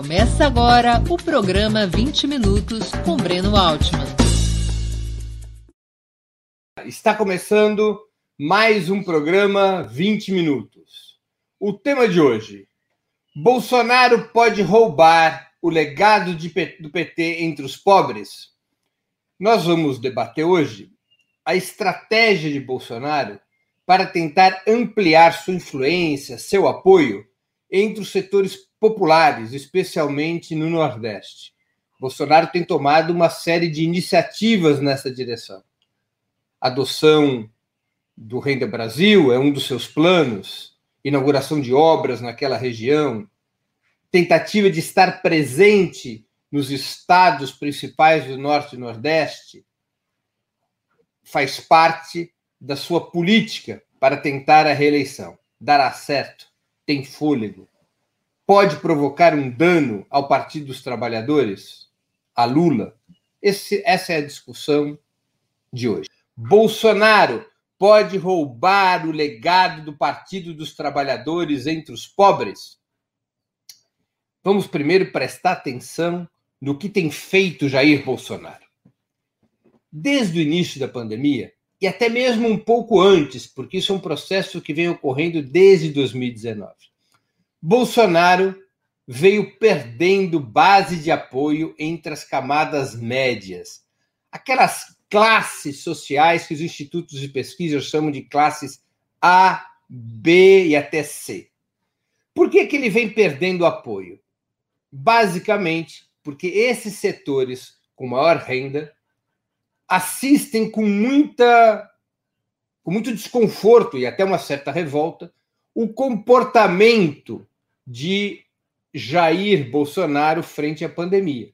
Começa agora o programa 20 Minutos com Breno Altman. Está começando mais um programa 20 Minutos. O tema de hoje: Bolsonaro pode roubar o legado de, do PT entre os pobres? Nós vamos debater hoje a estratégia de Bolsonaro para tentar ampliar sua influência, seu apoio entre os setores populares, especialmente no Nordeste. Bolsonaro tem tomado uma série de iniciativas nessa direção. Adoção do Renda Brasil é um dos seus planos, inauguração de obras naquela região, tentativa de estar presente nos estados principais do Norte e Nordeste, faz parte da sua política para tentar a reeleição. Dará certo? Tem fôlego? Pode provocar um dano ao Partido dos Trabalhadores? A Lula? Esse, essa é a discussão de hoje. Bolsonaro pode roubar o legado do Partido dos Trabalhadores entre os pobres? Vamos primeiro prestar atenção no que tem feito Jair Bolsonaro. Desde o início da pandemia, e até mesmo um pouco antes, porque isso é um processo que vem ocorrendo desde 2019. Bolsonaro veio perdendo base de apoio entre as camadas médias, aquelas classes sociais que os institutos de pesquisa chamam de classes A, B e até C. Por que, que ele vem perdendo apoio? Basicamente, porque esses setores com maior renda assistem com muita com muito desconforto e até uma certa revolta o comportamento de Jair Bolsonaro frente à pandemia.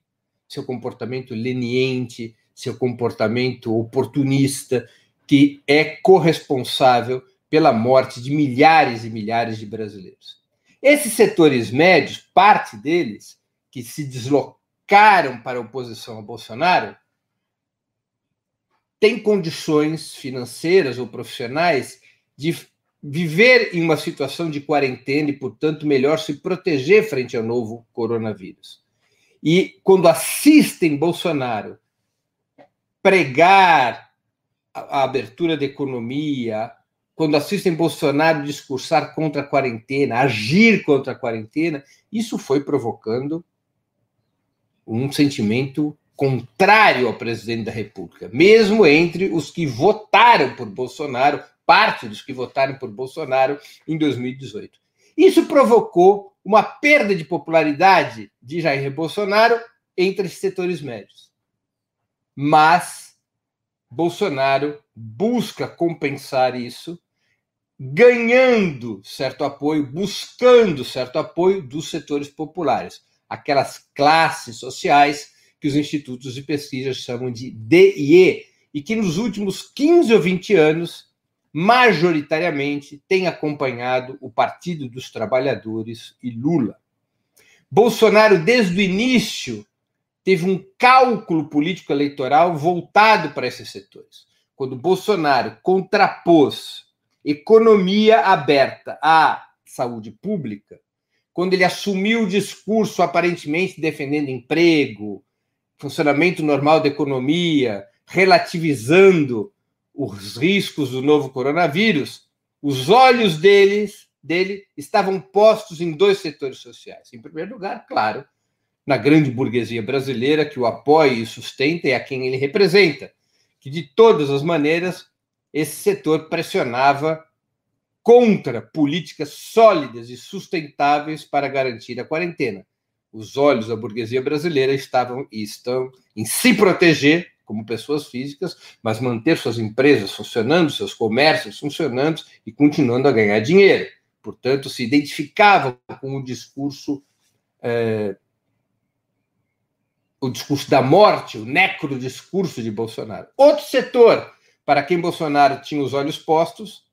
Seu comportamento leniente, seu comportamento oportunista, que é corresponsável pela morte de milhares e milhares de brasileiros. Esses setores médios, parte deles, que se deslocaram para a oposição a Bolsonaro, tem condições financeiras ou profissionais de viver em uma situação de quarentena e, portanto, melhor se proteger frente ao novo coronavírus. E quando assistem Bolsonaro pregar a, abertura da economia, quando assistem Bolsonaro discursar contra a quarentena, agir contra a quarentena, isso foi provocando um sentimento contrário ao presidente da República, mesmo entre os que votaram por Bolsonaro, parte dos que votaram por Bolsonaro em 2018. Isso provocou uma perda de popularidade de Jair Bolsonaro entre os setores médios. Mas Bolsonaro busca compensar isso, ganhando certo apoio, buscando certo apoio dos setores populares, aquelas classes sociais que os institutos de pesquisa chamam de DIE, e que nos últimos 15 ou 20 anos, majoritariamente, tem acompanhado o Partido dos Trabalhadores e Lula. Bolsonaro, desde o início, teve um cálculo político-eleitoral voltado para esses setores. Quando Bolsonaro contrapôs economia aberta à saúde pública, quando ele assumiu o discurso aparentemente defendendo emprego, funcionamento normal da economia, relativizando os riscos do novo coronavírus, os olhos deles, dele estavam postos em dois setores sociais. Em primeiro lugar, claro, na grande burguesia brasileira que o apoia e sustenta e a quem ele representa, que de todas as maneiras esse setor pressionava contra políticas sólidas e sustentáveis para garantir a quarentena os olhos da burguesia brasileira estavam e estão em se proteger como pessoas físicas, mas manter suas empresas funcionando, seus comércios funcionando e continuando a ganhar dinheiro. Portanto, se identificavam com o discurso é, o discurso da morte, o necro discurso de Bolsonaro. Outro setor para quem Bolsonaro tinha os olhos postos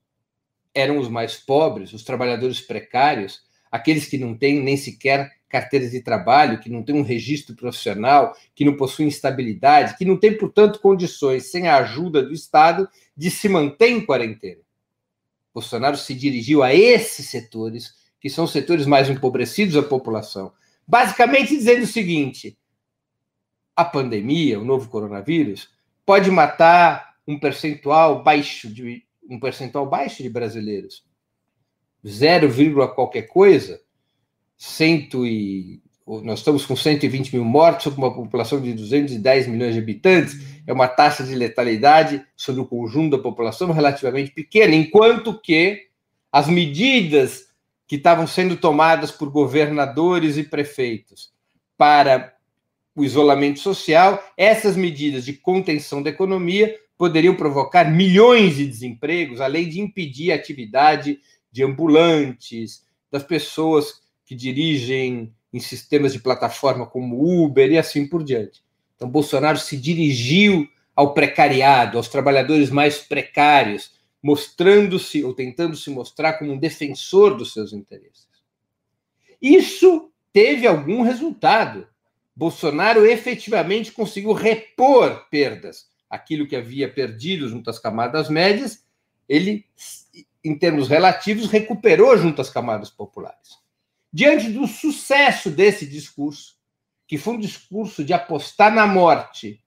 eram os mais pobres, os trabalhadores precários, aqueles que não têm nem sequer carteiras de trabalho, que não têm um registro profissional, que não possuem estabilidade, que não têm, portanto, condições, sem a ajuda do Estado, de se manter em quarentena. Bolsonaro se dirigiu a esses setores, que são os setores mais empobrecidos da população. basicamente dizendo o seguinte: a pandemia, o novo coronavírus, pode matar um percentual baixo de um percentual baixo de brasileiros. 0, qualquer coisa, cento e nós estamos com 120 mil mortos sobre uma população de 210 milhões de habitantes, é uma taxa de letalidade sobre o conjunto da população relativamente pequena, enquanto que as medidas que estavam sendo tomadas por governadores e prefeitos para o isolamento social, essas medidas de contenção da economia poderiam provocar milhões de desempregos, além de impedir a atividade de ambulantes, das pessoas que dirigem em sistemas de plataforma como Uber e assim por diante. Então, Bolsonaro se dirigiu ao precariado, aos trabalhadores mais precários, mostrando-se ou tentando se mostrar como um defensor dos seus interesses. Isso teve algum resultado. Bolsonaro efetivamente conseguiu repor perdas. Aquilo que havia perdido junto às camadas médias, ele, em termos relativos, recuperou junto às camadas populares. Diante do sucesso desse discurso, que foi um discurso de apostar na morte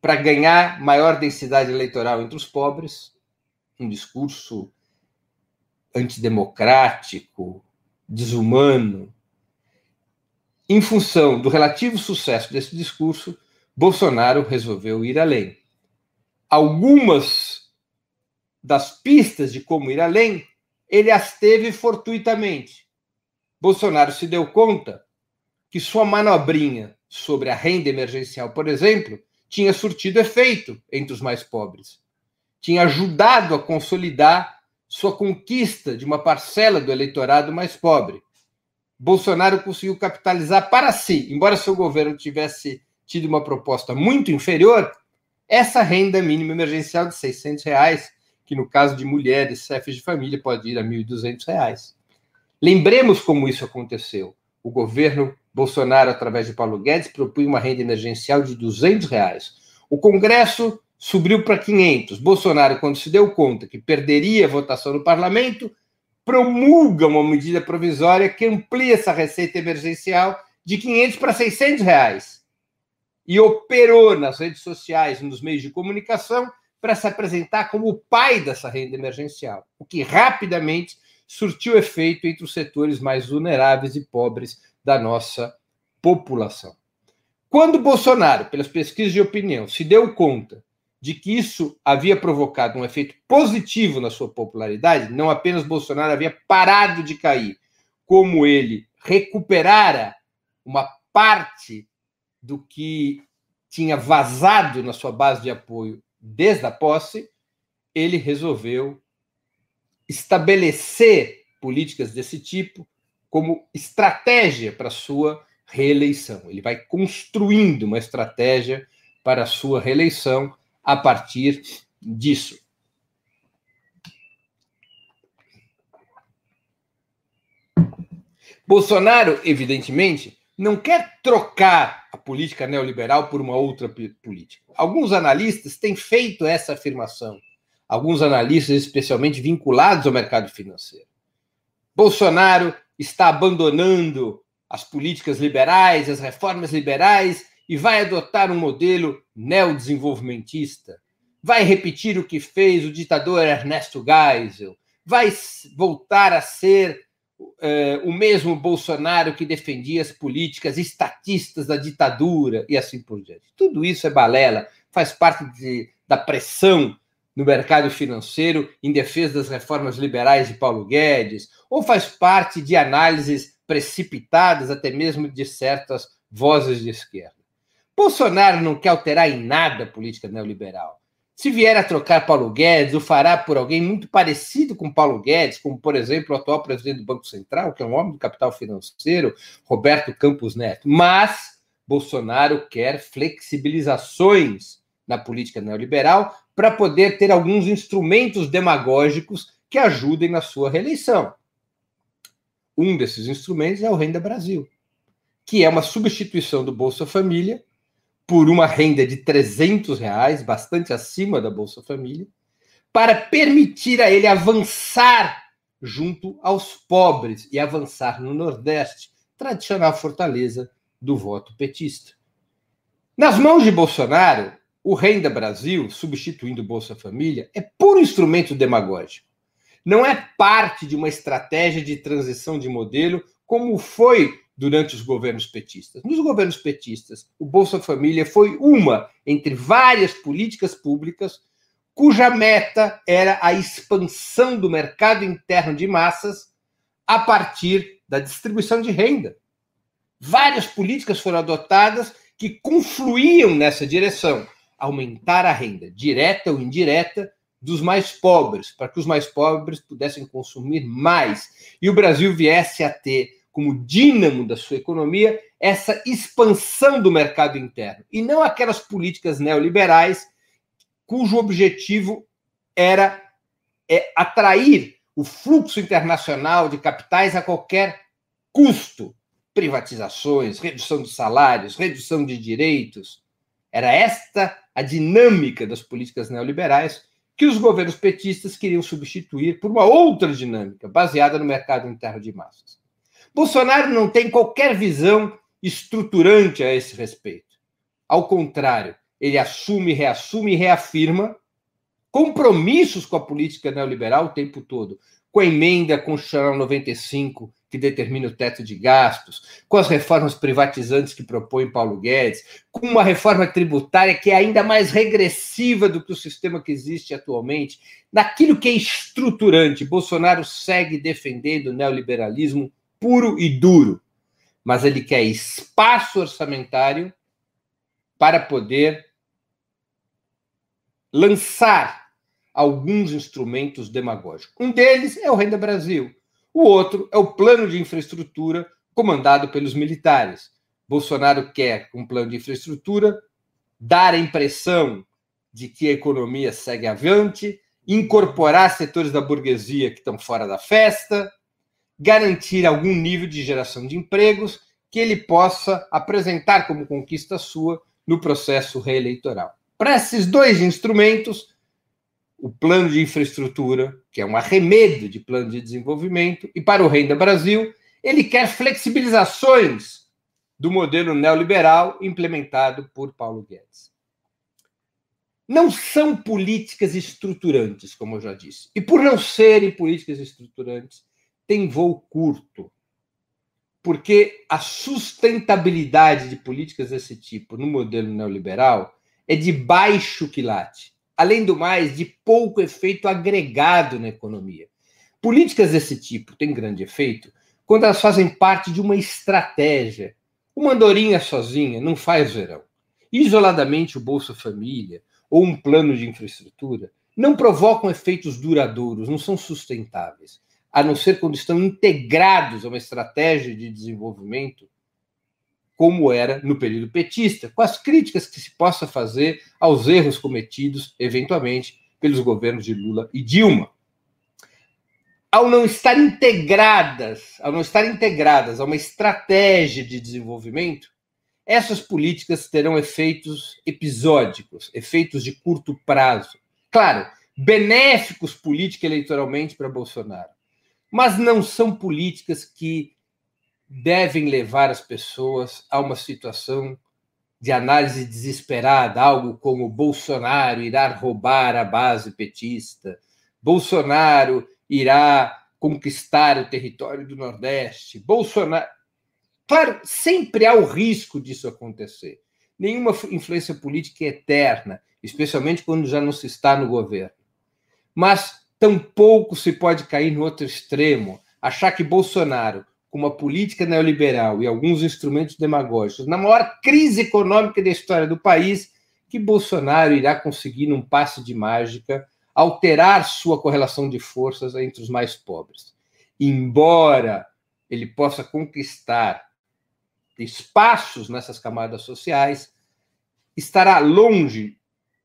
para ganhar maior densidade eleitoral entre os pobres, um discurso antidemocrático, desumano. Em função do relativo sucesso desse discurso, Bolsonaro resolveu ir além. Algumas das pistas de como ir além, ele as teve fortuitamente. Bolsonaro se deu conta que sua manobrinha sobre a renda emergencial, por exemplo, tinha surtido efeito entre os mais pobres. Tinha ajudado a consolidar sua conquista de uma parcela do eleitorado mais pobre. Bolsonaro conseguiu capitalizar para si, embora seu governo tivesse tido uma proposta muito inferior, essa renda mínima emergencial de 600 reais, que no caso de mulheres, chefes de família, pode ir a 1.200 reais. Lembremos como isso aconteceu. O governo Bolsonaro, através de Paulo Guedes, propunha uma renda emergencial de 200 reais. O Congresso subiu para 500. Bolsonaro, quando se deu conta que perderia a votação no parlamento, promulga uma medida provisória que amplia essa receita emergencial de 500 para 600 reais. E operou nas redes sociais, nos meios de comunicação, para se apresentar como o pai dessa renda emergencial, o que rapidamente surtiu efeito entre os setores mais vulneráveis e pobres da nossa população. Quando Bolsonaro, pelas pesquisas de opinião, se deu conta de que isso havia provocado um efeito positivo na sua popularidade, não apenas Bolsonaro havia parado de cair, como ele recuperara uma parte do que tinha vazado na sua base de apoio desde a posse, ele resolveu estabelecer políticas desse tipo como estratégia para sua reeleição. Ele vai construindo uma estratégia para sua reeleição a partir disso. Bolsonaro, evidentemente, não quer trocar a política neoliberal por uma outra política. Alguns analistas têm feito essa afirmação alguns analistas especialmente vinculados ao mercado financeiro. Bolsonaro está abandonando as políticas liberais, as reformas liberais e vai adotar um modelo neodesenvolvimentista. Vai repetir o que fez o ditador Ernesto Geisel. Vai voltar a ser uh, o mesmo Bolsonaro que defendia as políticas estatistas da ditadura e assim por diante. Tudo isso é balela, faz parte de, da pressão no mercado financeiro em defesa das reformas liberais de Paulo Guedes, ou faz parte de análises precipitadas até mesmo de certas vozes de esquerda. Bolsonaro não quer alterar em nada a política neoliberal. Se vier a trocar Paulo Guedes, o fará por alguém muito parecido com Paulo Guedes, como, por exemplo, o atual presidente do Banco Central, que é um homem do capital financeiro, Roberto Campos Neto. Mas Bolsonaro quer flexibilizações na política neoliberal para poder ter alguns instrumentos demagógicos que ajudem na sua reeleição. Um desses instrumentos é o Renda Brasil, que é uma substituição do Bolsa Família por uma renda de 300 reais, bastante acima da Bolsa Família, para permitir a ele avançar junto aos pobres e avançar no Nordeste, tradicional fortaleza do voto petista. Nas mãos de Bolsonaro, o Renda Brasil, substituindo o Bolsa Família, é puro instrumento demagógico. Não é parte de uma estratégia de transição de modelo, como foi durante os governos petistas. Nos governos petistas, o Bolsa Família foi uma entre várias políticas públicas cuja meta era a expansão do mercado interno de massas a partir da distribuição de renda. Várias políticas foram adotadas que confluíam nessa direção, aumentar a renda, direta ou indireta, dos mais pobres, para que os mais pobres pudessem consumir mais e o Brasil viesse a ter como dínamo da sua economia essa expansão do mercado interno e não aquelas políticas neoliberais cujo objetivo era é, atrair o fluxo internacional de capitais a qualquer custo. Privatizações, redução de salários, redução de direitos. Era esta a dinâmica das políticas neoliberais que os governos petistas queriam substituir por uma outra dinâmica, baseada no mercado interno de massas. Bolsonaro não tem qualquer visão estruturante a esse respeito. Ao contrário, ele assume, reassume e reafirma compromissos com a política neoliberal o tempo todo, com a emenda constitucional 95, que determina o teto de gastos, com as reformas privatizantes que propõe Paulo Guedes, com uma reforma tributária que é ainda mais regressiva do que o sistema que existe atualmente, naquilo que é estruturante. Bolsonaro segue defendendo o neoliberalismo puro e duro, mas ele quer espaço orçamentário para poder lançar alguns instrumentos demagógicos. Um deles é o Renda Brasil. O outro é o plano de infraestrutura comandado pelos militares. Bolsonaro quer, com um plano de infraestrutura, dar a impressão de que a economia segue avante, incorporar setores da burguesia que estão fora da festa, garantir algum nível de geração de empregos que ele possa apresentar como conquista sua no processo reeleitoral. Para esses dois instrumentos, o plano de infraestrutura, que é um arremedo de plano de desenvolvimento, e para o Renda Brasil, ele quer flexibilizações do modelo neoliberal implementado por Paulo Guedes. Não são políticas estruturantes, como eu já disse. E por não serem políticas estruturantes, tem voo curto. Porque a sustentabilidade de políticas desse tipo no modelo neoliberal é de baixo quilate, além do mais, de pouco efeito agregado na economia. Políticas desse tipo têm grande efeito quando elas fazem parte de uma estratégia. Uma andorinha sozinha não faz verão. Isoladamente, o Bolsa Família ou um plano de infraestrutura não provocam efeitos duradouros, não são sustentáveis, a não ser quando estão integrados a uma estratégia de desenvolvimento como era no período petista, com as críticas que se possa fazer aos erros cometidos, eventualmente, pelos governos de Lula e Dilma. Ao não estar integradas, ao não estar integradas a uma estratégia de desenvolvimento, essas políticas terão efeitos episódicos, efeitos de curto prazo. Claro, benéficos política eleitoralmente para Bolsonaro, mas não são políticas que devem levar as pessoas a uma situação de análise desesperada, algo como Bolsonaro irá roubar a base petista, Bolsonaro irá conquistar o território do Nordeste, Bolsonaro. Claro, sempre há o risco disso acontecer. Nenhuma influência política é eterna, especialmente quando já não se está no governo. Mas tampouco se pode cair no outro extremo, achar que Bolsonaro, com uma política neoliberal e alguns instrumentos demagógicos, na maior crise econômica da história do país, que Bolsonaro irá conseguir, num passe de mágica, alterar sua correlação de forças entre os mais pobres. Embora ele possa conquistar espaços nessas camadas sociais, estará longe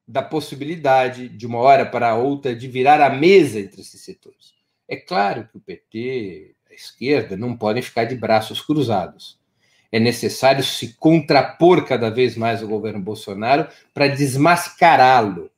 da possibilidade, de uma hora para outra, de virar a mesa entre esses setores. É claro que o PT, esquerda não podem ficar de braços cruzados. É necessário se contrapor cada vez mais ao governo Bolsonaro para desmascará-lo.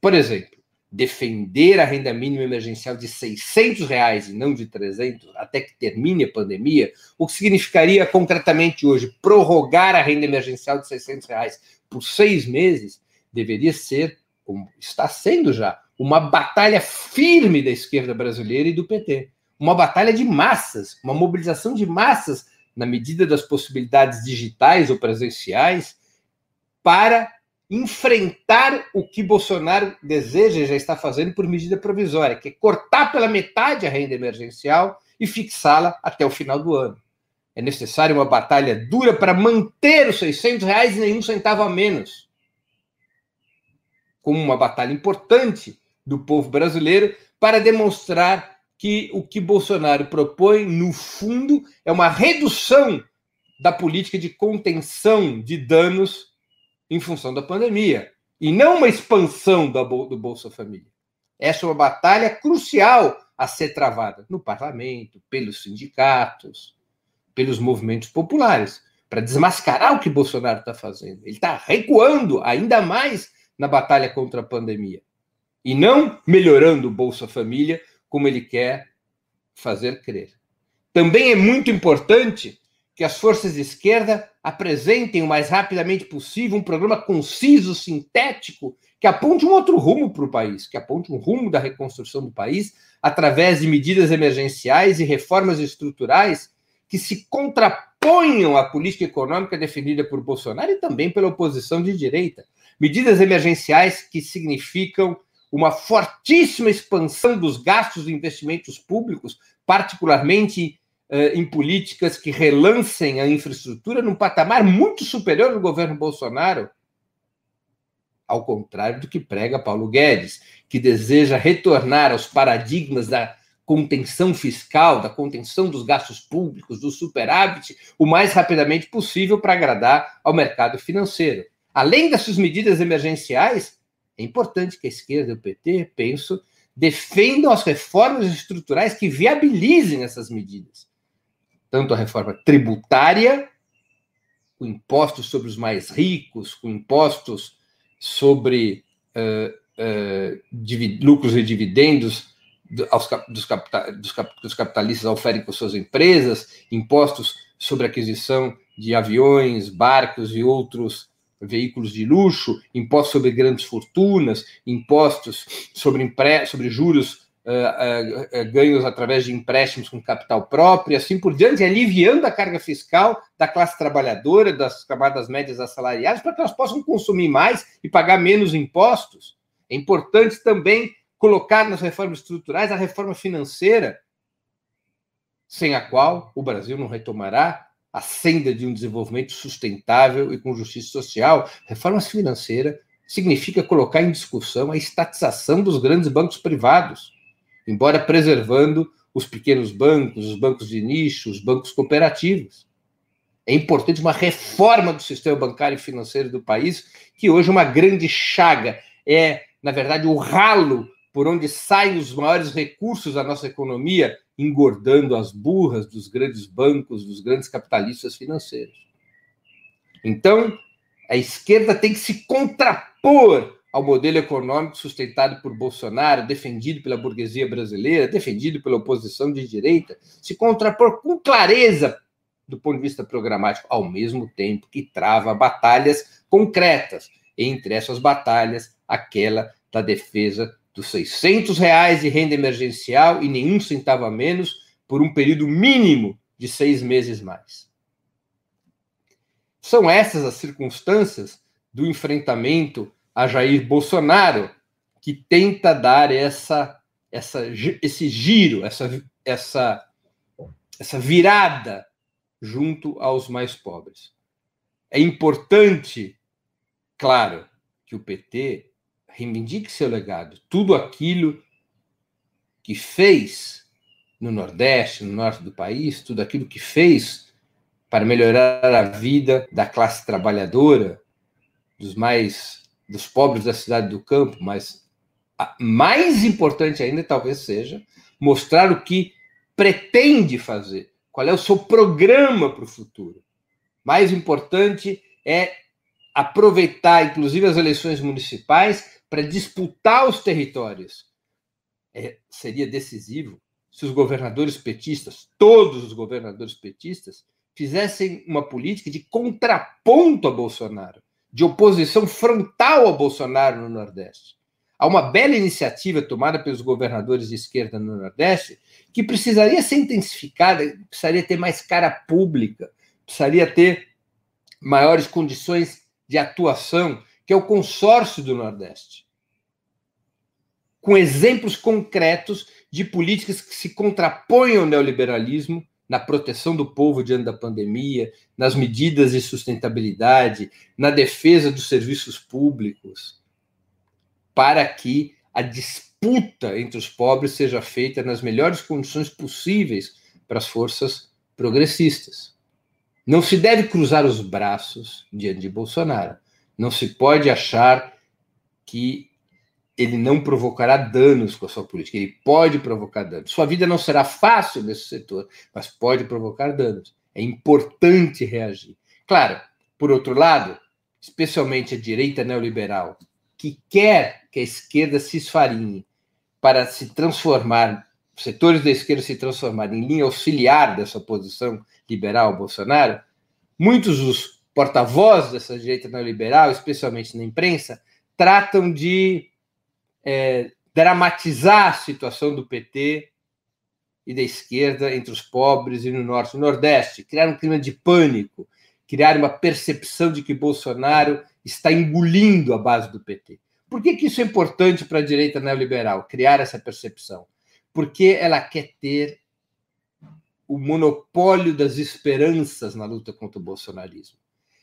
Por exemplo, defender a renda mínima emergencial de 600 reais e não de 300 até que termine a pandemia, o que significaria concretamente hoje prorrogar a renda emergencial de 600 reais por seis meses, deveria ser, como está sendo já, uma batalha firme da esquerda brasileira e do PT. Uma batalha de massas, uma mobilização de massas, na medida das possibilidades digitais ou presenciais, para enfrentar o que Bolsonaro deseja e já está fazendo por medida provisória, que é cortar pela metade a renda emergencial e fixá-la até o final do ano. É necessária uma batalha dura para manter os 600 reais e nenhum centavo a menos. Como uma batalha importante do povo brasileiro para demonstrar que o que Bolsonaro propõe, no fundo, é uma redução da política de contenção de danos em função da pandemia, e não uma expansão do Bolsa Família. Essa é uma batalha crucial a ser travada no parlamento, pelos sindicatos, pelos movimentos populares, para desmascarar o que Bolsonaro está fazendo. Ele está recuando ainda mais na batalha contra a pandemia e não melhorando o Bolsa Família como ele quer fazer crer. Também é muito importante que as forças de esquerda apresentem o mais rapidamente possível um programa conciso, sintético, que aponte um outro rumo para o país, que aponte um rumo da reconstrução do país através de medidas emergenciais e reformas estruturais que se contraponham à política econômica defendida por Bolsonaro e também pela oposição de direita. Medidas emergenciais que significam uma fortíssima expansão dos gastos e investimentos públicos, particularmente em políticas que relancem a infraestrutura num patamar muito superior ao governo Bolsonaro, ao contrário do que prega Paulo Guedes, que deseja retornar aos paradigmas da contenção fiscal, da contenção dos gastos públicos, do superávit, o mais rapidamente possível para agradar ao mercado financeiro. Além dessas medidas emergenciais, é importante que a esquerda e o PT, penso, defendam as reformas estruturais que viabilizem essas medidas. Tanto a reforma tributária, com impostos sobre os mais ricos, com impostos sobre uh, uh, lucros e dividendos aos, dos, capita, dos, cap, dos capitalistas oferem com suas empresas, impostos sobre aquisição de aviões, barcos e outros veículos de luxo, impostos sobre grandes fortunas, impostos sobre, empre, sobre juros uh, uh, ganhos através de empréstimos com capital próprio assim por diante, aliviando a carga fiscal da classe trabalhadora, das camadas médias assalariadas, para que elas possam consumir mais e pagar menos impostos. É importante também colocar nas reformas estruturais a reforma financeira, sem a qual o Brasil não retomará a senda de um desenvolvimento sustentável e com justiça social. Reforma financeira significa colocar em discussão a estatização dos grandes bancos privados embora preservando os pequenos bancos, os bancos de nicho, os bancos cooperativos. É importante uma reforma do sistema bancário e financeiro do país, que hoje é uma grande chaga, é, na verdade, o ralo por onde saem os maiores recursos da nossa economia, engordando as burras dos grandes bancos, dos grandes capitalistas financeiros. Então, a esquerda tem que se contrapor ao modelo econômico sustentado por Bolsonaro, defendido pela burguesia brasileira, defendido pela oposição de direita, se contrapor com clareza do ponto de vista programático, ao mesmo tempo que trava batalhas concretas. Entre essas batalhas, aquela da defesa dos 600 reais de renda emergencial e nenhum centavo a menos por um período mínimo de seis meses mais. São essas as circunstâncias do enfrentamento a Jair Bolsonaro, que tenta dar essa, essa, esse giro, essa, essa, essa virada junto aos mais pobres. É importante, claro, que o PT reivindique seu legado, tudo aquilo que fez no Nordeste, no norte do país, tudo aquilo que fez para melhorar a vida da classe trabalhadora, dos mais dos pobres da cidade do campo, mas mais importante ainda talvez seja mostrar o que pretende fazer, qual é o seu programa para o futuro. Mais importante é aproveitar, inclusive, as eleições municipais para disputar os territórios, é, seria decisivo se os governadores petistas, todos os governadores petistas, fizessem uma política de contraponto a Bolsonaro, de oposição frontal a Bolsonaro no Nordeste. Há uma bela iniciativa tomada pelos governadores de esquerda no Nordeste que precisaria ser intensificada, precisaria ter mais cara pública, precisaria ter maiores condições de atuação, que é o consórcio do Nordeste. Com exemplos concretos de políticas que se contrapõem ao neoliberalismo na proteção do povo diante da pandemia, nas medidas de sustentabilidade, na defesa dos serviços públicos, para que a disputa entre os pobres seja feita nas melhores condições possíveis para as forças progressistas. Não se deve cruzar os braços diante de Bolsonaro. Não se pode achar que ele não provocará danos com a sua política. Ele pode provocar danos. Sua vida não será fácil nesse setor, mas pode provocar danos. É importante reagir. Claro, por outro lado, especialmente a direita neoliberal, que quer que a esquerda se esfarinhe para se transformar, setores da esquerda se transformarem em linha auxiliar dessa posição liberal Bolsonaro, muitos dos porta-vozes dessa direita neoliberal, especialmente na imprensa, tratam de é, dramatizar a situação do PT e da esquerda entre os pobres e no norte e no nordeste, criar um clima de pânico, criar uma percepção de que Bolsonaro está engolindo a base do PT. Por que, que isso é importante para a direita neoliberal, criar essa percepção? Porque ela quer ter o monopólio das esperanças na luta contra o bolsonarismo.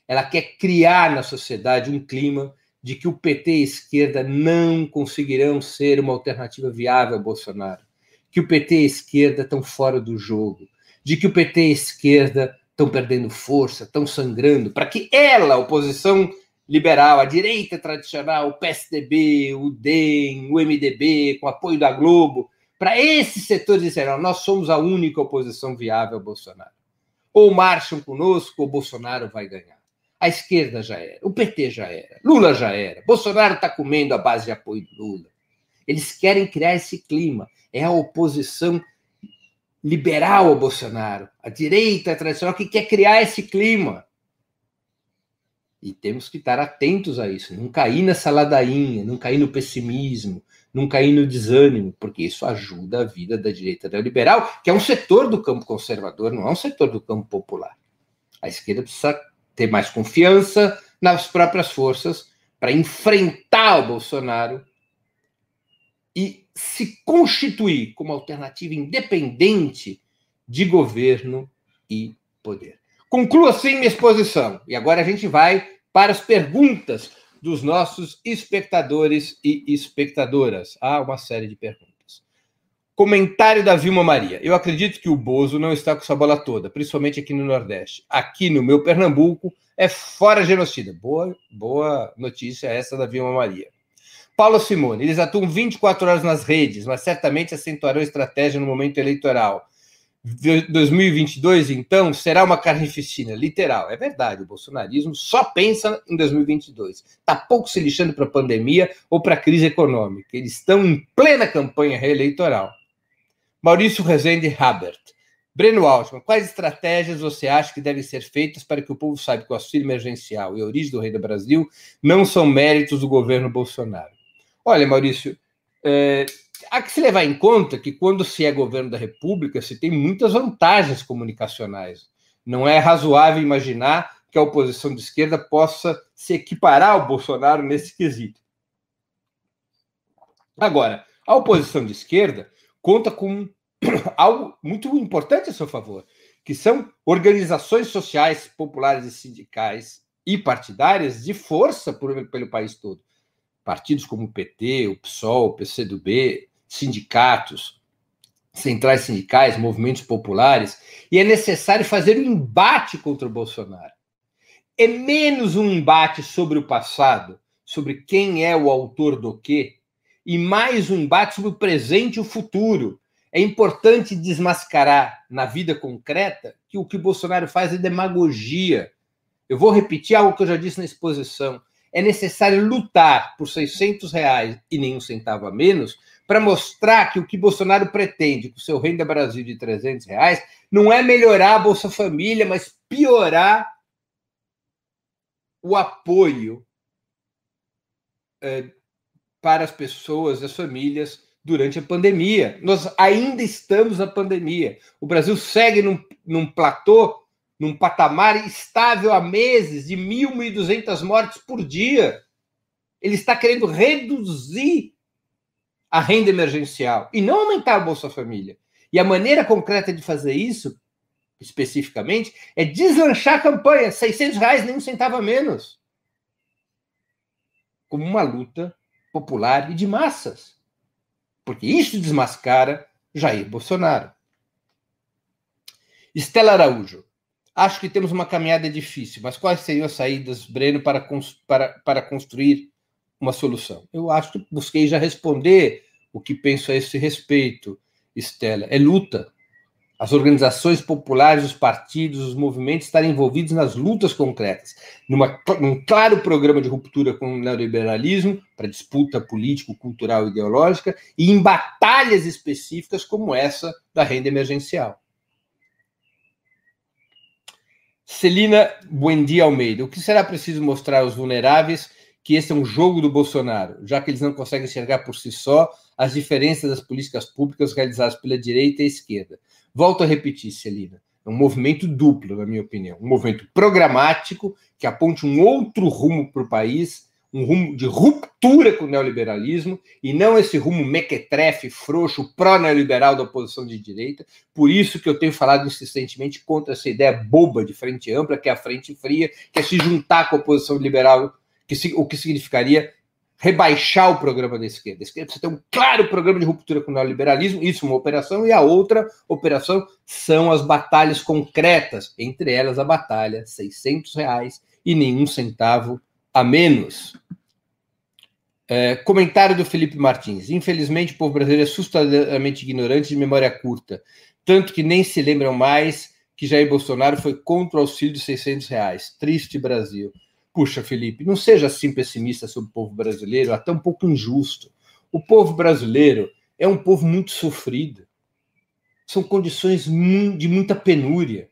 Ela quer criar na sociedade um clima de que o PT e a esquerda não conseguirão ser uma alternativa viável a Bolsonaro, que o PT e a esquerda estão fora do jogo, de que o PT e a esquerda estão perdendo força, estão sangrando, para que ela, a oposição liberal, a direita tradicional, o PSDB, o DEM, o MDB, com apoio da Globo, para esses setores disseram: nós somos a única oposição viável a Bolsonaro. Ou marcham conosco, ou Bolsonaro vai ganhar. A esquerda já era, o PT já era, Lula já era, Bolsonaro está comendo a base de apoio do Lula. Eles querem criar esse clima. É a oposição liberal ao Bolsonaro, a direita tradicional que quer criar esse clima. E temos que estar atentos a isso, não cair nessa ladainha, não cair no pessimismo, não cair no desânimo, porque isso ajuda a vida da direita neoliberal, que é um setor do campo conservador, não é um setor do campo popular. A esquerda precisa ter mais confiança nas próprias forças para enfrentar o Bolsonaro e se constituir como alternativa independente de governo e poder. Concluo assim minha exposição. E agora a gente vai para as perguntas dos nossos espectadores e espectadoras. Há uma série de perguntas. Comentário da Vilma Maria. Eu acredito que o Bozo não está com sua bola toda, principalmente aqui no Nordeste. Aqui no meu Pernambuco é fora genocida. Boa, boa notícia essa da Vilma Maria. Paulo Simone. Eles atuam 24 horas nas redes, mas certamente acentuarão estratégia no momento eleitoral. 2022, então, será uma carnificina, literal. É verdade, o bolsonarismo só pensa em 2022. Está pouco se lixando para a pandemia ou para a crise econômica. Eles estão em plena campanha reeleitoral. Maurício Rezende Habert. Breno Altman, quais estratégias você acha que devem ser feitas para que o povo saiba que o auxílio emergencial e a origem do rei do Brasil não são méritos do governo Bolsonaro? Olha, Maurício, é, há que se levar em conta que quando se é governo da República, se tem muitas vantagens comunicacionais. Não é razoável imaginar que a oposição de esquerda possa se equiparar ao Bolsonaro nesse quesito. Agora, a oposição de esquerda conta com algo muito importante a seu favor, que são organizações sociais, populares e sindicais e partidárias de força por, pelo país todo. Partidos como o PT, o PSOL, o PCdoB, sindicatos, centrais sindicais, movimentos populares, e é necessário fazer um embate contra o Bolsonaro. É menos um embate sobre o passado, sobre quem é o autor do quê, e mais um embate sobre o presente e o futuro. É importante desmascarar na vida concreta que o que Bolsonaro faz é demagogia. Eu vou repetir algo que eu já disse na exposição. é necessário lutar por 600 reais e nenhum centavo a menos para mostrar que o que Bolsonaro pretende com seu Renda Brasil de 300 reais não é melhorar a Bolsa Família, mas piorar o apoio é, para as pessoas, as famílias, durante a pandemia. Nós ainda estamos na pandemia. O Brasil segue num, num platô, num patamar estável há meses de 1.000, 1.200 mortes por dia. Ele está querendo reduzir a renda emergencial e não aumentar a Bolsa Família. E a maneira concreta de fazer isso, especificamente, é deslanchar a campanha, 600 reais, nem um centavo a menos. Como uma luta popular e de massas. Porque isso desmascara Jair Bolsonaro. Estela Araújo. Acho que temos uma caminhada difícil, mas quais seriam as saídas, Breno, para, para, para construir uma solução? Eu acho que busquei já responder o que penso a esse respeito, Estela. É luta. As organizações populares, os partidos, os movimentos estarem envolvidos nas lutas concretas, numa, num claro programa de ruptura com o neoliberalismo, para disputa político, cultural e ideológica, e em batalhas específicas como essa da renda emergencial. Celina Buendia Almeida, o que será preciso mostrar aos vulneráveis que esse é um jogo do Bolsonaro, já que eles não conseguem enxergar por si só as diferenças das políticas públicas realizadas pela direita e esquerda. Volto a repetir, Celina, é um movimento duplo, na minha opinião. Um movimento programático que aponte um outro rumo para o país, um rumo de ruptura com o neoliberalismo, e não esse rumo mequetrefe, frouxo, pró-neoliberal da oposição de direita. Por isso que eu tenho falado insistentemente contra essa ideia boba de frente ampla, que é a frente fria, que é se juntar com a oposição liberal, que, o que significaria rebaixar o programa da esquerda. A esquerda precisa ter um claro programa de ruptura com o neoliberalismo, isso é uma operação, e a outra operação são as batalhas concretas, entre elas a batalha 600 reais e nenhum centavo a menos. É, comentário do Felipe Martins. Infelizmente, o povo brasileiro é assustadoramente ignorante de memória curta, tanto que nem se lembram mais que Jair Bolsonaro foi contra o auxílio de 600 reais. Triste Brasil. Puxa, Felipe, não seja assim pessimista sobre o povo brasileiro, até um pouco injusto. O povo brasileiro é um povo muito sofrido. São condições de muita penúria.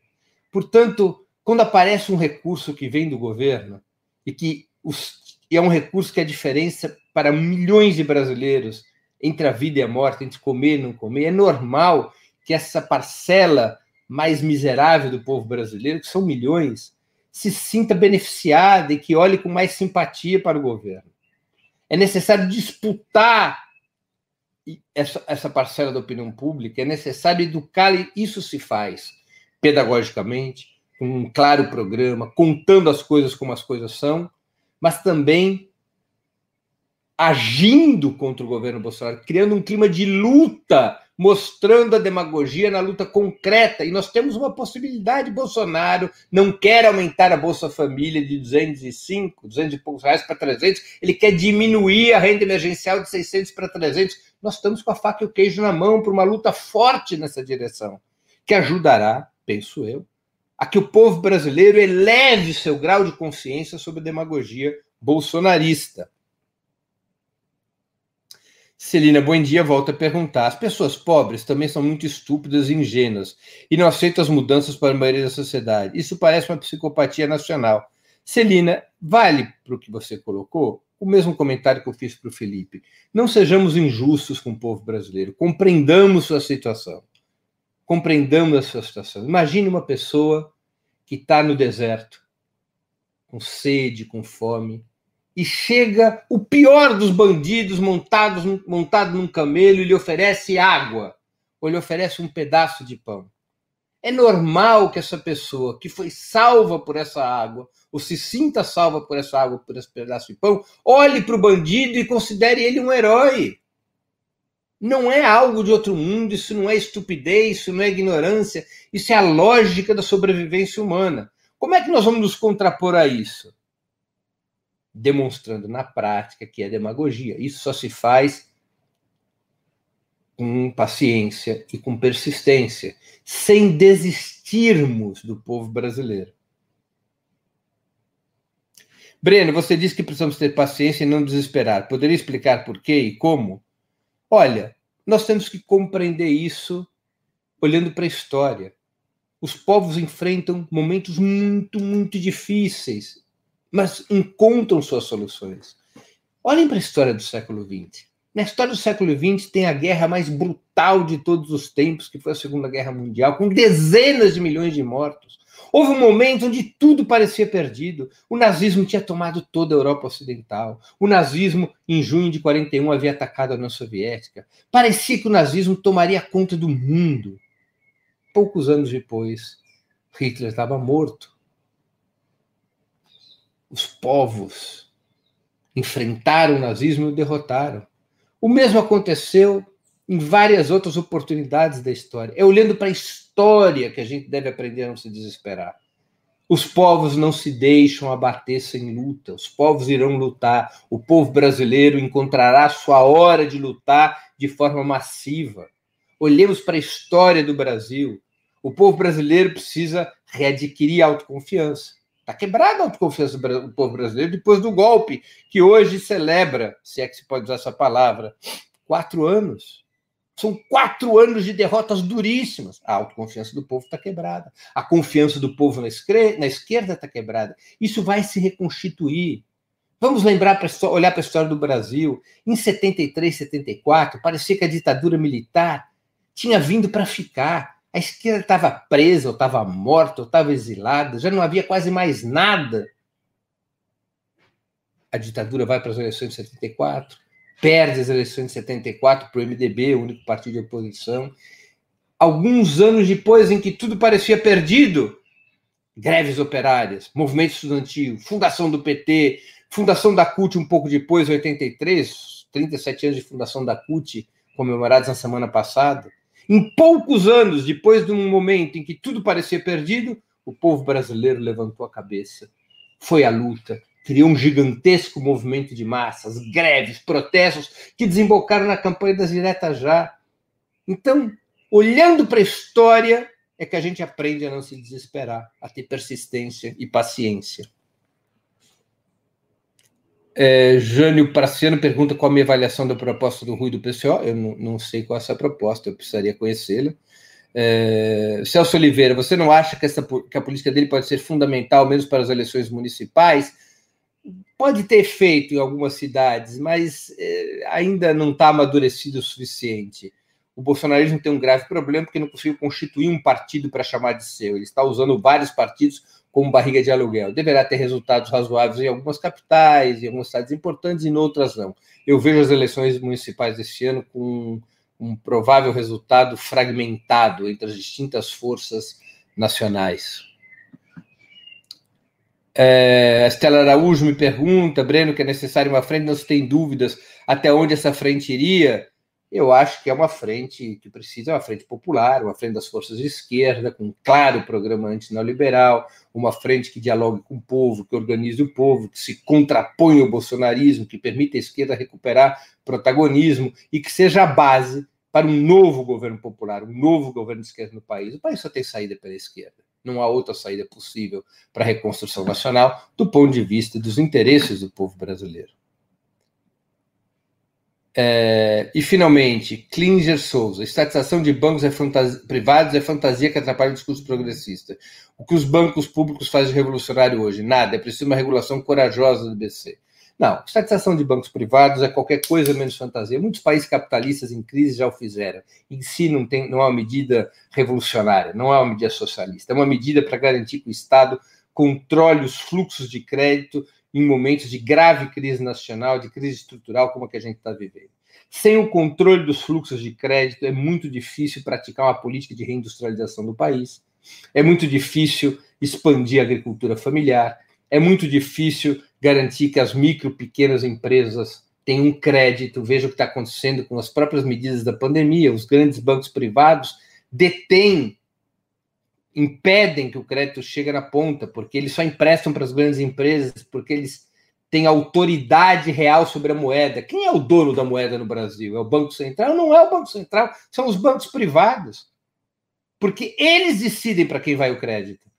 Portanto, quando aparece um recurso que vem do governo e que os, e é um recurso que é a diferença para milhões de brasileiros entre a vida e a morte, entre comer e não comer, é normal que essa parcela mais miserável do povo brasileiro, que são milhões, se sinta beneficiada e que olhe com mais simpatia para o governo. É necessário disputar essa, essa parcela da opinião pública, é necessário educar, e isso se faz pedagogicamente, com um claro programa, contando as coisas como as coisas são, mas também agindo contra o governo Bolsonaro, criando um clima de luta mostrando a demagogia na luta concreta. E nós temos uma possibilidade. Bolsonaro não quer aumentar a Bolsa Família de 205, 200 e poucos reais para 300. Ele quer diminuir a renda emergencial de 600 para 300. Nós estamos com a faca e o queijo na mão para uma luta forte nessa direção, que ajudará, penso eu, a que o povo brasileiro eleve seu grau de consciência sobre a demagogia bolsonarista. Celina, bom dia, volta a perguntar. As pessoas pobres também são muito estúpidas e ingênuas e não aceitam as mudanças para a maioria da sociedade. Isso parece uma psicopatia nacional. Celina, vale para o que você colocou? O mesmo comentário que eu fiz para o Felipe. Não sejamos injustos com o povo brasileiro. Compreendamos sua situação. Compreendamos a sua situação. Imagine uma pessoa que está no deserto, com sede, com fome, e chega o pior dos bandidos montados montado num camelo e lhe oferece água ou lhe oferece um pedaço de pão. É normal que essa pessoa que foi salva por essa água, ou se sinta salva por essa água, por esse pedaço de pão, olhe para o bandido e considere ele um herói. Não é algo de outro mundo, isso não é estupidez, isso não é ignorância, isso é a lógica da sobrevivência humana. Como é que nós vamos nos contrapor a isso? Demonstrando na prática que é demagogia. Isso só se faz com paciência e com persistência, sem desistirmos do povo brasileiro. Breno, você disse que precisamos ter paciência e não desesperar. Poderia explicar por quê e como? Olha, nós temos que compreender isso olhando para a história. Os povos enfrentam momentos muito, muito difíceis, mas encontram suas soluções. Olhem para a história do século XX. Na história do século XX tem a guerra mais brutal de todos os tempos, que foi a Segunda Guerra Mundial, com dezenas de milhões de mortos. Houve um momento onde tudo parecia perdido. O nazismo tinha tomado toda a Europa Ocidental. O nazismo, em junho de 41, havia atacado a União Soviética. Parecia que o nazismo tomaria conta do mundo. Poucos anos depois, Hitler estava morto. Os povos enfrentaram o nazismo e o derrotaram. O mesmo aconteceu em várias outras oportunidades da história. É olhando para a história que a gente deve aprender a não se desesperar. Os povos não se deixam abater sem luta, os povos irão lutar. O povo brasileiro encontrará sua hora de lutar de forma massiva. Olhemos para a história do Brasil. O povo brasileiro precisa readquirir autoconfiança. Está quebrada a autoconfiança do povo brasileiro depois do golpe, que hoje celebra, se é que se pode usar essa palavra, quatro anos. São quatro anos de derrotas duríssimas. A autoconfiança do povo está quebrada. A confiança do povo na, esquerda está quebrada. Isso vai se reconstituir. Vamos lembrar, pra, olhar para a história do Brasil. Em 73, 74, parecia que a ditadura militar tinha vindo para ficar. A esquerda estava presa, ou estava morta, ou estava exilada, já não havia quase mais nada. A ditadura vai para as eleições de 74 perde as eleições de 74 para o MDB, o único partido de oposição. Alguns anos depois, em que tudo parecia perdido, greves operárias, movimento estudantil, fundação do PT, fundação da CUT um pouco depois, 83, 37 anos de fundação da CUT, comemorados na semana passada. Em poucos anos, depois de um momento em que tudo parecia perdido, o povo brasileiro levantou a cabeça, foi à luta, criou um gigantesco movimento de massas, greves, protestos, que desembocaram na campanha das diretas já. Então, olhando para a história, é que a gente aprende a não se desesperar, a ter persistência e paciência. É, Jânio Praciano pergunta qual a minha avaliação da proposta do Rui do PCO. Eu não, não sei qual é essa proposta, eu precisaria conhecê-la. É, Celso Oliveira, você não acha que, essa, que a política dele pode ser fundamental, mesmo para as eleições municipais? pode ter feito em algumas cidades, mas é, ainda não está amadurecido o suficiente. O bolsonarismo tem um grave problema porque não conseguiu constituir um partido para chamar de seu. Ele está usando vários partidos como barriga de aluguel. Deverá ter resultados razoáveis em algumas capitais, em algumas cidades importantes, e em outras não. Eu vejo as eleições municipais deste ano com um provável resultado fragmentado entre as distintas forças nacionais. É, Estela Araújo me pergunta, Breno, que é necessário uma frente, não se tem dúvidas até onde essa frente iria. Eu acho que é uma frente que precisa, é uma frente popular, uma frente das forças de esquerda, com um claro programa anti-neoliberal, uma frente que dialogue com o povo, que organize o povo, que se contrapõe ao bolsonarismo, que permita à esquerda recuperar protagonismo e que seja a base para um novo governo popular, um novo governo de esquerda no país. O país só tem saída pela esquerda não há outra saída possível para a reconstrução nacional do ponto de vista dos interesses do povo brasileiro. É, e, finalmente, Klinger Souza. Estatização de bancos é privados é fantasia que atrapalha o discurso progressista. O que os bancos públicos fazem de revolucionário hoje? Nada. É preciso uma regulação corajosa do BC. Não, estatização de bancos privados é qualquer coisa menos fantasia. Muitos países capitalistas em crise já o fizeram. Em si não, tem, não é uma medida revolucionária, não é uma medida socialista, é uma medida para garantir que o Estado controle os fluxos de crédito em momentos de grave crise nacional, de crise estrutural como a que a gente está vivendo. Sem o controle dos fluxos de crédito, é muito difícil praticar uma política de reindustrialização do país, é muito difícil expandir a agricultura familiar, é muito difícil garantir que as micro, pequenas empresas tenham crédito. Veja o que está acontecendo com as próprias medidas da pandemia. Os grandes bancos privados detêm, impedem que o crédito chegue na ponta, porque eles só emprestam para as grandes empresas, porque eles têm autoridade real sobre a moeda. Quem é o dono da moeda no Brasil? É o Banco Central? Não é o Banco Central, são os bancos privados. Porque eles decidem para quem vai o crédito.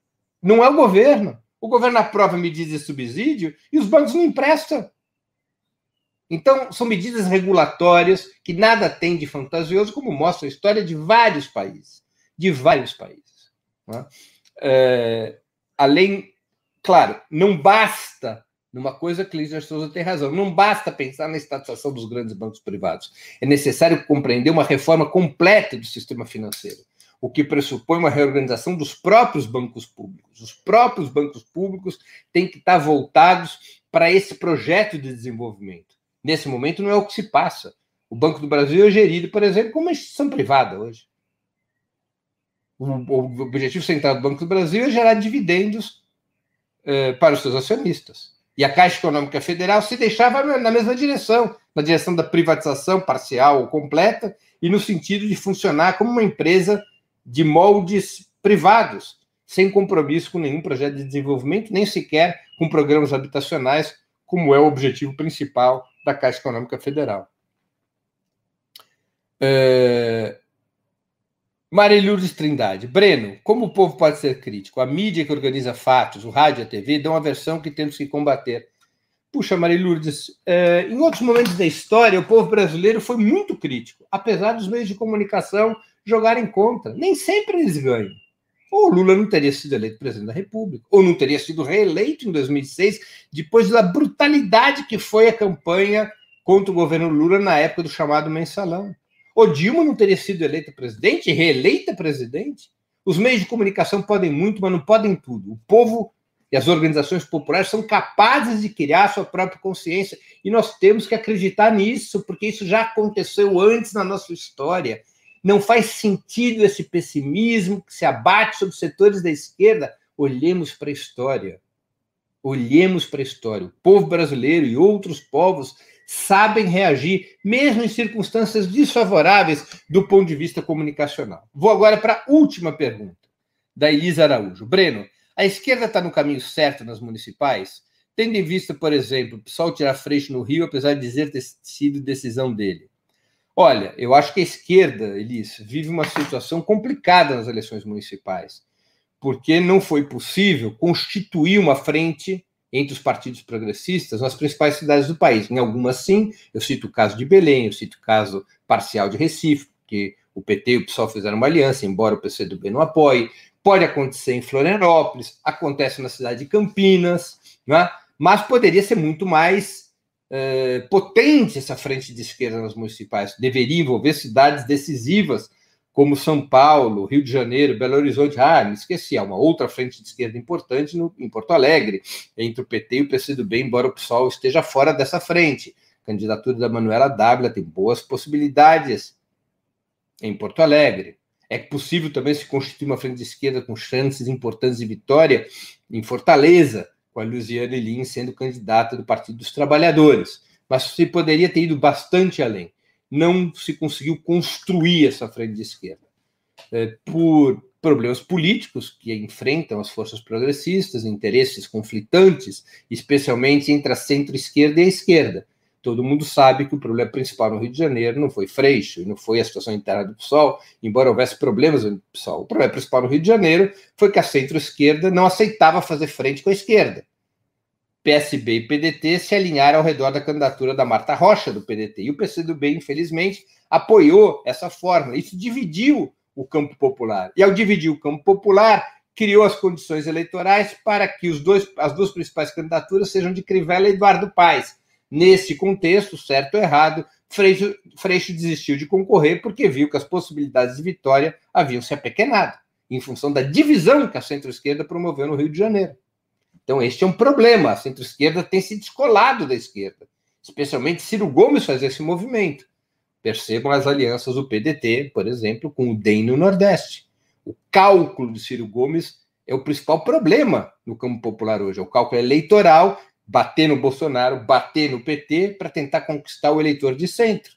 Não é o governo. O governo aprova medidas de subsídio e os bancos não emprestam. Então, são medidas regulatórias que nada tem de fantasioso, como mostra a história de vários países. De vários países. Né? É, além, claro, não basta numa coisa que Lígia Souza tem razão. Não basta pensar na estatização dos grandes bancos privados. É necessário compreender uma reforma completa do sistema financeiro, o que pressupõe uma reorganização dos próprios bancos públicos. Os próprios bancos públicos têm que estar voltados para esse projeto de desenvolvimento. Nesse momento não é o que se passa. O Banco do Brasil é gerido, por exemplo, como uma instituição privada hoje. O, objetivo central do Banco do Brasil é gerar dividendos eh, para os seus acionistas. E a Caixa Econômica Federal se deixava na mesma direção, na direção da privatização parcial ou completa, e no sentido de funcionar como uma empresa de moldes privados, sem compromisso com nenhum projeto de desenvolvimento, nem sequer com programas habitacionais, como é o objetivo principal da Caixa Econômica Federal. É... Marilures Trindade. Breno, como o povo pode ser crítico? A mídia que organiza fatos, o rádio e a TV, dão a versão que temos que combater. Puxa, Marilures, é, em outros momentos da história, o povo brasileiro foi muito crítico, apesar dos meios de comunicação jogarem contra. Nem sempre eles ganham. Ou Lula não teria sido eleito presidente da República, ou não teria sido reeleito em 2006, depois da brutalidade que foi a campanha contra o governo Lula na época do chamado mensalão. O Dilma não teria sido eleita presidente, reeleita presidente? Os meios de comunicação podem muito, mas não podem tudo. O povo e as organizações populares são capazes de criar sua própria consciência e nós temos que acreditar nisso, porque isso já aconteceu antes na nossa história. Não faz sentido esse pessimismo que se abate sobre setores da esquerda. Olhemos para a história. Olhemos para a história. O povo brasileiro e outros povos sabem reagir, mesmo em circunstâncias desfavoráveis do ponto de vista comunicacional. Vou agora para a última pergunta, da Elisa Araújo. Breno, a esquerda está no caminho certo nas municipais? Tendo em vista, por exemplo, o PSOL tirar freixo no Rio, apesar de dizer ter sido decisão dele. Olha, eu acho que a esquerda, Elis, vive uma situação complicada nas eleições municipais, porque não foi possível constituir uma frente entre os partidos progressistas nas principais cidades do país. Em algumas, sim, eu cito o caso de Belém, eu cito o caso parcial de Recife, que o PT e o PSOL fizeram uma aliança, embora o PCdoB não apoie. Pode acontecer em Florianópolis, acontece na cidade de Campinas, né? mas poderia ser muito mais eh, potente essa frente de esquerda nas municipais. Deveria envolver cidades decisivas como São Paulo, Rio de Janeiro, Belo Horizonte. Ah, me esqueci, há uma outra frente de esquerda importante no, em Porto Alegre, entre o PT e o PCdoB, embora o PSOL esteja fora dessa frente. A candidatura da Manuela Dávila tem boas possibilidades em Porto Alegre. É possível também se constituir uma frente de esquerda com chances importantes de vitória em Fortaleza, com a Luciane Lins sendo candidata do Partido dos Trabalhadores. Mas se poderia ter ido bastante além não se conseguiu construir essa frente de esquerda. É, por problemas políticos que enfrentam as forças progressistas, interesses conflitantes, especialmente entre a centro-esquerda e a esquerda. Todo mundo sabe que o problema principal no Rio de Janeiro não foi Freixo, não foi a situação interna do PSOL, embora houvesse problemas no PSOL. O problema principal no Rio de Janeiro foi que a centro-esquerda não aceitava fazer frente com a esquerda. PSB e PDT se alinharam ao redor da candidatura da Marta Rocha, do PDT. E o PCdoB, infelizmente, apoiou essa fórmula. Isso dividiu o campo popular. E ao dividir o campo popular, criou as condições eleitorais para que os dois, as duas principais candidaturas sejam de Crivella e Eduardo Paes. Nesse contexto, certo ou errado, Freixo, Freixo desistiu de concorrer porque viu que as possibilidades de vitória haviam se apequenado, em função da divisão que a centro-esquerda promoveu no Rio de Janeiro. Então, este é um problema. A centro-esquerda tem se descolado da esquerda, especialmente Ciro Gomes faz esse movimento. Percebam as alianças do PDT, por exemplo, com o DEM no Nordeste. O cálculo de Ciro Gomes é o principal problema no campo popular hoje. É o cálculo eleitoral, bater no Bolsonaro, bater no PT, para tentar conquistar o eleitor de centro.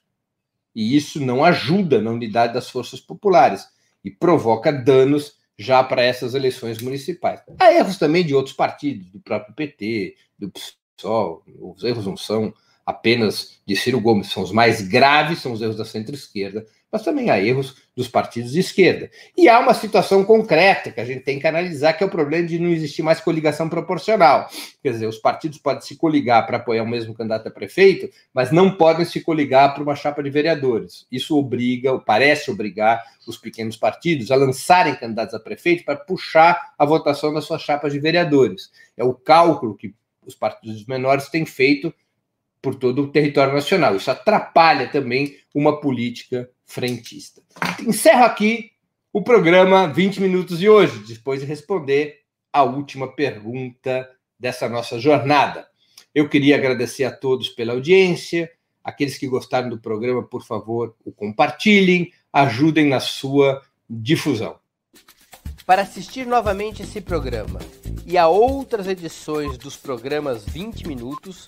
E isso não ajuda na unidade das forças populares e provoca danos já para essas eleições municipais. Há erros também de outros partidos, do próprio PT, do PSOL. Os erros não são apenas de Ciro Gomes, são os mais graves, são os erros da centro-esquerda, mas também há erros dos partidos de esquerda. E há uma situação concreta que a gente tem que analisar, que é o problema de não existir mais coligação proporcional. Quer dizer, os partidos podem se coligar para apoiar o mesmo candidato a prefeito, mas não podem se coligar para uma chapa de vereadores. Isso obriga, parece obrigar, os pequenos partidos a lançarem candidatos a prefeito para puxar a votação das suas chapas de vereadores. É o cálculo que os partidos menores têm feito por todo o território nacional. Isso atrapalha também uma política frentista. Encerro aqui o programa 20 minutos de hoje, depois de responder a última pergunta dessa nossa jornada. Eu queria agradecer a todos pela audiência. Aqueles que gostaram do programa, por favor, o compartilhem, ajudem na sua difusão. Para assistir novamente esse programa e a outras edições dos programas 20 Minutos,